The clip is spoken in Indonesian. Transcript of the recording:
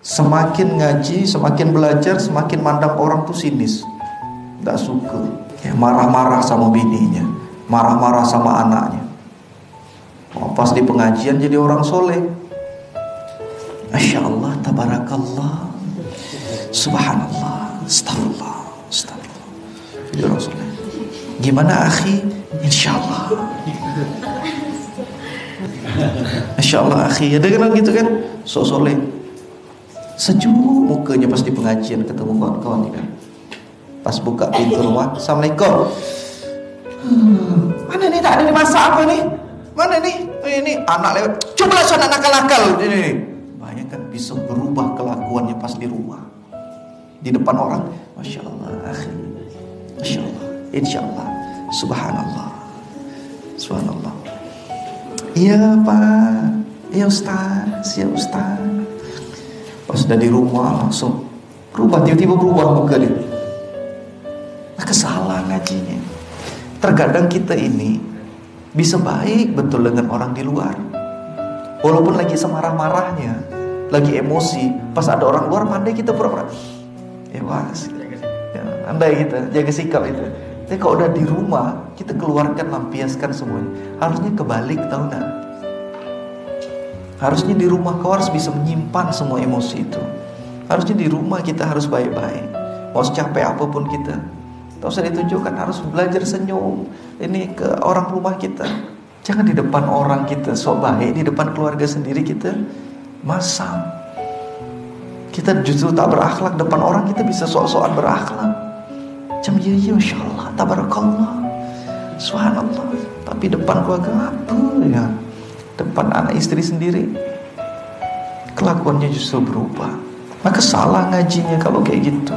Semakin ngaji, semakin belajar, semakin mandang orang tuh sinis. Tidak suka. Marah-marah sama bininya, marah-marah sama anaknya. Oh, pas di pengajian jadi orang soleh. Masya Allah, tabarakallah. Subhanallah, astagfirullah, astagfirullah. Jadi orang. Gimana akhi? Insya Allah. Insya Allah akhi. Dengar gitu kan? Sok soleh sejuk. Mukanya pas di pengajian ketemu kawan-kawan kan pas buka pintu rumah assalamualaikum. Hmm, mana nih tak ada nih masak apa nih mana nih? Oh, ini anak lewat. Coba sana nakal-nakal. Ini banyak kan bisa berubah kelakuannya pas di rumah. Di depan orang. Masya Allah. Akhi masya Allah. Insya Allah. Subhanallah. Subhanallah. Iya pak. Iya ustaz. Iya ustaz Di rumah langsung berubah tiba-tiba berubah muka dia. Nah, kesalahan ngajinya. Terkadang kita ini bisa baik betul dengan orang di luar. Walaupun lagi semarah-marahnya, lagi emosi, pas ada orang luar pandai kita pura-pura. Ya was. Ya, kita jaga sikap itu. Tapi kalau udah di rumah, kita keluarkan lampiaskan semuanya. Harusnya kebalik tahu nggak? Harusnya di rumah kau harus bisa menyimpan semua emosi itu. Harusnya di rumah kita harus baik-baik. Mau secapek apa pun kita. Tak usah ditunjukkan harus belajar senyum. Ini ke orang rumah kita. Jangan di depan orang kita sok baik, di depan keluarga sendiri kita masam. Kita justru tak berakhlak depan orang kita bisa sok-sokan berakhlak. Jam iya Masya Allah, tabarakallah. Subhanallah. Tapi depan keluarga apa ya? Depan anak istri sendiri. Kelakuannya justru berubah. Maka salah ngajinya kalau kayak gitu